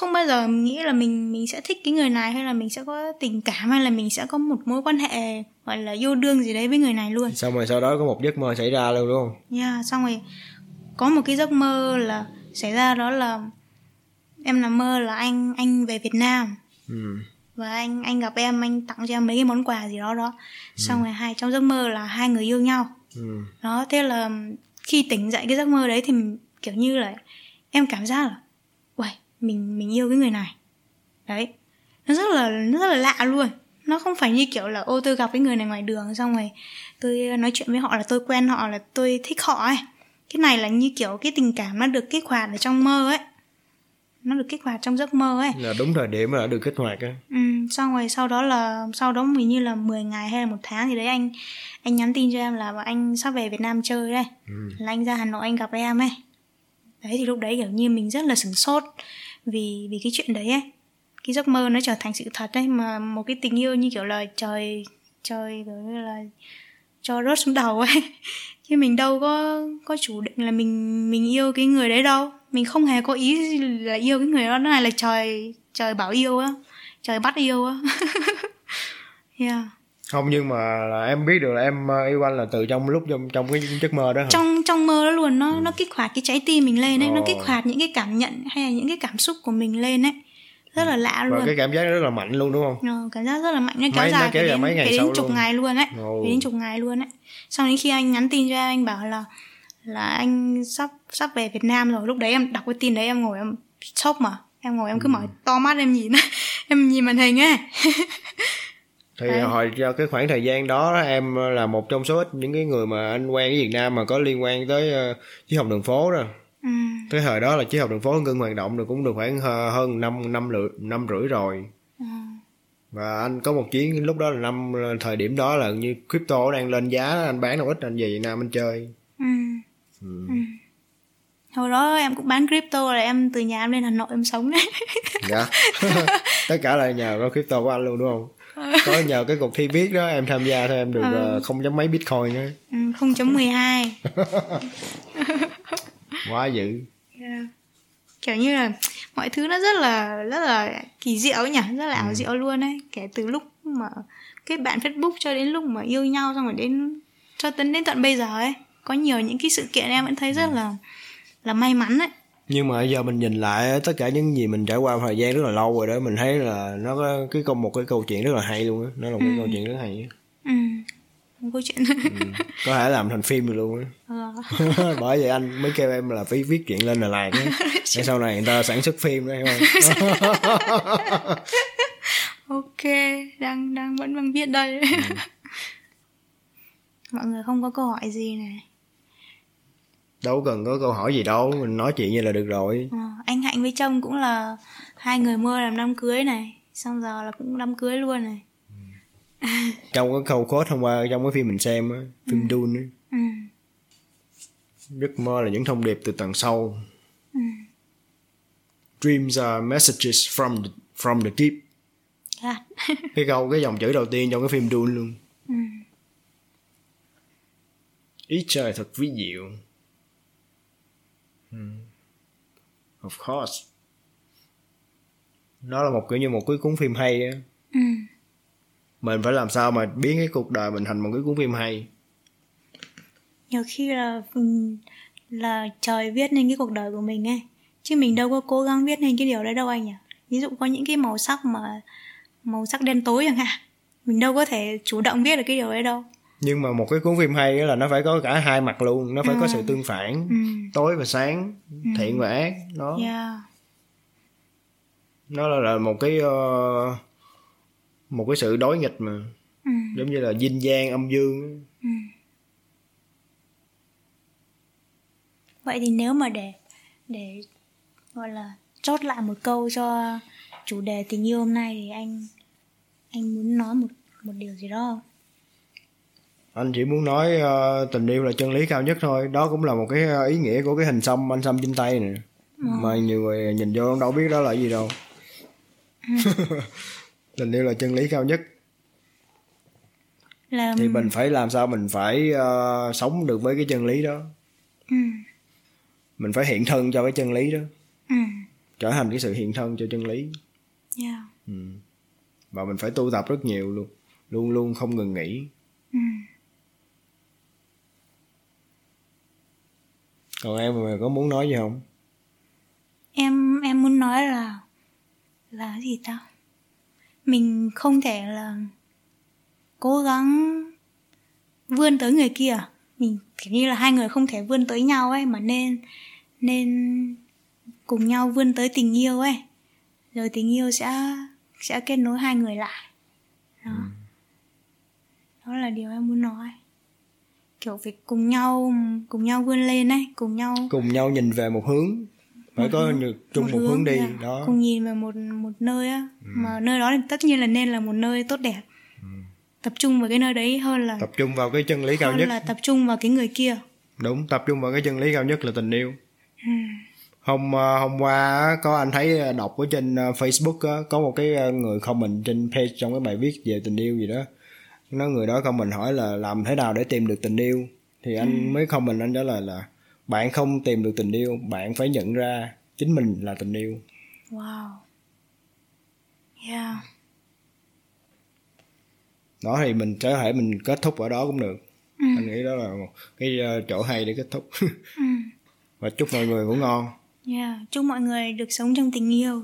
không bao giờ nghĩ là mình mình sẽ thích cái người này hay là mình sẽ có tình cảm hay là mình sẽ có một mối quan hệ gọi là yêu đương gì đấy với người này luôn. Xong rồi sau đó có một giấc mơ xảy ra luôn đúng không? Yeah, xong rồi có một cái giấc mơ là xảy ra đó là em nằm mơ là anh anh về Việt Nam. Ừ. và anh anh gặp em anh tặng cho em mấy cái món quà gì đó đó. Xong rồi hai trong giấc mơ là hai người yêu nhau. Ừ. đó thế là khi tỉnh dậy cái giấc mơ đấy thì kiểu như là em cảm giác là mình mình yêu cái người này. Đấy. Nó rất là nó rất là lạ luôn. Nó không phải như kiểu là ô tôi gặp cái người này ngoài đường xong rồi tôi nói chuyện với họ là tôi quen họ là tôi thích họ ấy. Cái này là như kiểu cái tình cảm nó được kích hoạt ở trong mơ ấy. Nó được kích hoạt trong giấc mơ ấy. Là đúng thời điểm mà đã được kích hoạt á. Ừ, xong rồi sau đó là sau đó mình như là 10 ngày hay là một tháng thì đấy anh anh nhắn tin cho em là bảo anh sắp về Việt Nam chơi đây. Ừ. là anh ra Hà Nội anh gặp em ấy. Đấy thì lúc đấy kiểu như mình rất là sửng sốt vì vì cái chuyện đấy ấy. Cái giấc mơ nó trở thành sự thật ấy, mà một cái tình yêu như kiểu là trời trời kiểu như là cho rớt xuống đầu ấy. Chứ mình đâu có có chủ định là mình mình yêu cái người đấy đâu. Mình không hề có ý là yêu cái người đó, nó này là trời trời bảo yêu á, trời bắt yêu á. Yeah không nhưng mà là em biết được là em ờ, yêu anh là từ trong lúc trong trong cái giấc mơ đó hả? Trong trong mơ đó luôn nó nó kích hoạt cái trái tim mình lên ấy nó Ồ. kích hoạt những cái cảm nhận hay là những cái cảm xúc của mình lên ấy. Rất là lạ và luôn. cái cảm giác rất là mạnh luôn đúng không? Ờ, cảm giác rất là mạnh nó kéo Mấy- nó dài kéo đến, mấy ngày phải đến chục luôn. ngày luôn ấy. Phải đến chục ngày luôn ấy. Xong đến khi anh nhắn tin cho em anh bảo là là anh sắp sắp về Việt Nam rồi lúc đấy em đọc cái tin đấy em ngồi em sốc mà. Em ngồi em cứ Ừ. mở to mắt em nhìn em nhìn màn hình ấy thì Đấy. hồi cho cái khoảng thời gian đó em là một trong số ít những cái người mà anh quen ở Việt Nam mà có liên quan tới uh, học đường phố đó ừ. cái thời đó là chiếc học đường phố ngưng hoạt động được cũng được khoảng hơ- hơn năm năm lượt năm rưỡi rồi Ừ. và anh có một chuyến lúc đó là năm thời điểm đó là như crypto đang lên giá anh bán đâu ít anh về Việt Nam anh chơi Ừ. ừ. hồi đó em cũng bán crypto là em từ nhà em lên Hà Nội em sống đấy dạ tất cả là nhờ có crypto của anh luôn đúng không có nhờ cái cuộc thi viết đó em tham gia thôi em được ờ, không chấm mấy bitcoin nữa ừ, 0.12 quá dữ. Yeah. kiểu như là mọi thứ nó rất là rất là kỳ diệu ấy nhỉ rất là ảo diệu luôn ấy. Kể từ lúc mà kết bạn Facebook cho đến lúc mà yêu nhau xong rồi đến cho đến đến tận bây giờ ấy. Có nhiều những cái sự kiện em vẫn thấy rất là là may mắn ấy nhưng mà giờ mình nhìn lại tất cả những gì mình trải qua thời gian rất là lâu rồi đó mình thấy là nó có cái câu một cái câu chuyện rất là hay luôn á. Nó là một cái câu chuyện rất hay á. Ừ. một câu chuyện. Ừ. có thể làm thành phim được luôn á. Ờ. bởi vậy anh mới kêu em là phải viết chuyện lên là làm á. Để sau này người ta sản xuất phim đó hiểu không ok đang đang vẫn đang viết đây. Mọi người không có câu hỏi gì này đâu cần có câu hỏi gì đâu mình nói chuyện như là được rồi Ờ, anh hạnh với chồng cũng là hai người mơ làm đám cưới này xong giờ là cũng đám cưới luôn này trong cái câu code hôm qua trong cái phim mình xem á phim Dune á ừ. giấc mơ là những thông điệp từ tầng sâu Ừ. dreams are messages from the, from the deep Yeah. cái câu cái dòng chữ đầu tiên trong cái phim Dune luôn Ừ. ý trời thật ví diệu Hmm. of course. Nó là một kiểu như một cái cuốn phim hay á. Ừ. mình phải làm sao mà biến cái cuộc đời mình thành một cái cuốn phim hay? Nhiều khi là là trời viết nên cái cuộc đời của mình ấy. Chứ mình đâu có cố gắng viết nên cái điều đấy đâu anh nhỉ? Ví dụ có những cái màu sắc mà màu sắc đen tối chẳng hạn. Mình đâu có thể chủ động viết được cái điều đấy đâu nhưng mà một cái cuốn phim hay á là nó phải có cả hai mặt luôn nó phải có Ừ. sự tương phản ừ. tối và sáng thiện và ác nó yeah. nó là, là một cái ờ, một cái sự đối nghịch mà ừ. giống như là yin yang âm dương á. vậy thì nếu mà để để gọi là chốt lại một câu cho chủ đề tình yêu hôm nay thì anh anh muốn nói một một điều gì đó không anh chỉ muốn nói ờ, tình yêu là chân lý cao nhất thôi. Đó cũng là một cái ờ, ý nghĩa của cái hình xăm anh xăm trên tay nè. Mà nhiều người nhìn vô đâu biết đó là gì đâu. Tình yêu là chân lý cao nhất. Là thì mình phải làm sao mình phải ờ, sống được với cái chân lý đó. Ừ. mình phải hiện thân cho cái chân lý đó. Ừ. trở thành cái sự hiện thân cho chân lý. Yeah. ừ. và mình phải tu tập rất nhiều luôn. Luôn luôn không ngừng nghỉ còn em mà có muốn nói gì không? Em em muốn nói là là gì ta? Mình không thể là cố gắng vươn tới người kia. Mình kiểu như là hai người không thể vươn tới nhau ấy mà nên nên cùng nhau vươn tới tình yêu ấy. Rồi tình yêu sẽ sẽ kết nối hai người lại. Đó. Ừ. đó là điều em muốn nói kiểu phải cùng nhau cùng nhau vươn lên ấy cùng nhau cùng nhau nhìn về một hướng phải Một có hướng- như- chung một, hướng đi dạ. đó. Cùng nhìn vào một một nơi á. Mà nơi đó thì tất nhiên là nên là một nơi tốt đẹp. Tập trung vào cái nơi đấy hơn là tập trung vào cái chân lý cao hơn nhất. là tập trung vào cái người kia. Đúng tập trung vào cái chân lý cao nhất là tình yêu. Ừ. hôm ờ, hôm qua có anh thấy ờ, đọc ở trên ờ, Facebook có một cái người comment trên page trong cái bài viết về tình yêu gì đó nó người đó comment hỏi là làm thế nào để tìm được tình yêu? Thì anh mới comment anh trả lời là bạn không tìm được tình yêu bạn phải nhận ra chính mình là tình yêu. Wow. Yeah. Đó thì mình có thể mình kết thúc ở đó cũng được. Ừ. anh nghĩ đó là một cái ờ, chỗ hay để kết thúc. Ừ. và chúc mọi người ngủ ngon. Yeah chúc mọi người được sống trong tình yêu